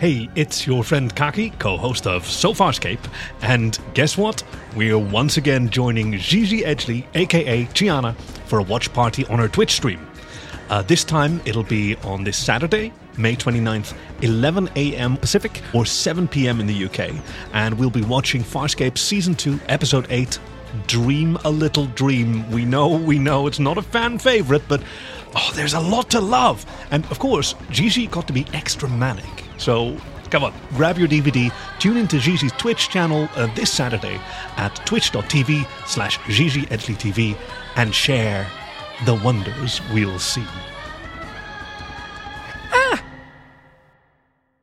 Hey, it's your friend Kaki, co host of So Farscape, and guess what? We're once again joining Gigi Edgley, aka Chiana, for a watch party on her Twitch stream. Uh, this time it'll be on this Saturday, May 29th, 11 a.m. Pacific or 7 p.m. in the UK, and we'll be watching Farscape Season 2, Episode 8 Dream a Little Dream. We know, we know it's not a fan favourite, but oh, there's a lot to love. And of course, Gigi got to be extra manic. So come on, grab your DVD, tune into Gigi's Twitch channel uh, this Saturday at twitch.tv slash Gigi TV and share the wonders we'll see.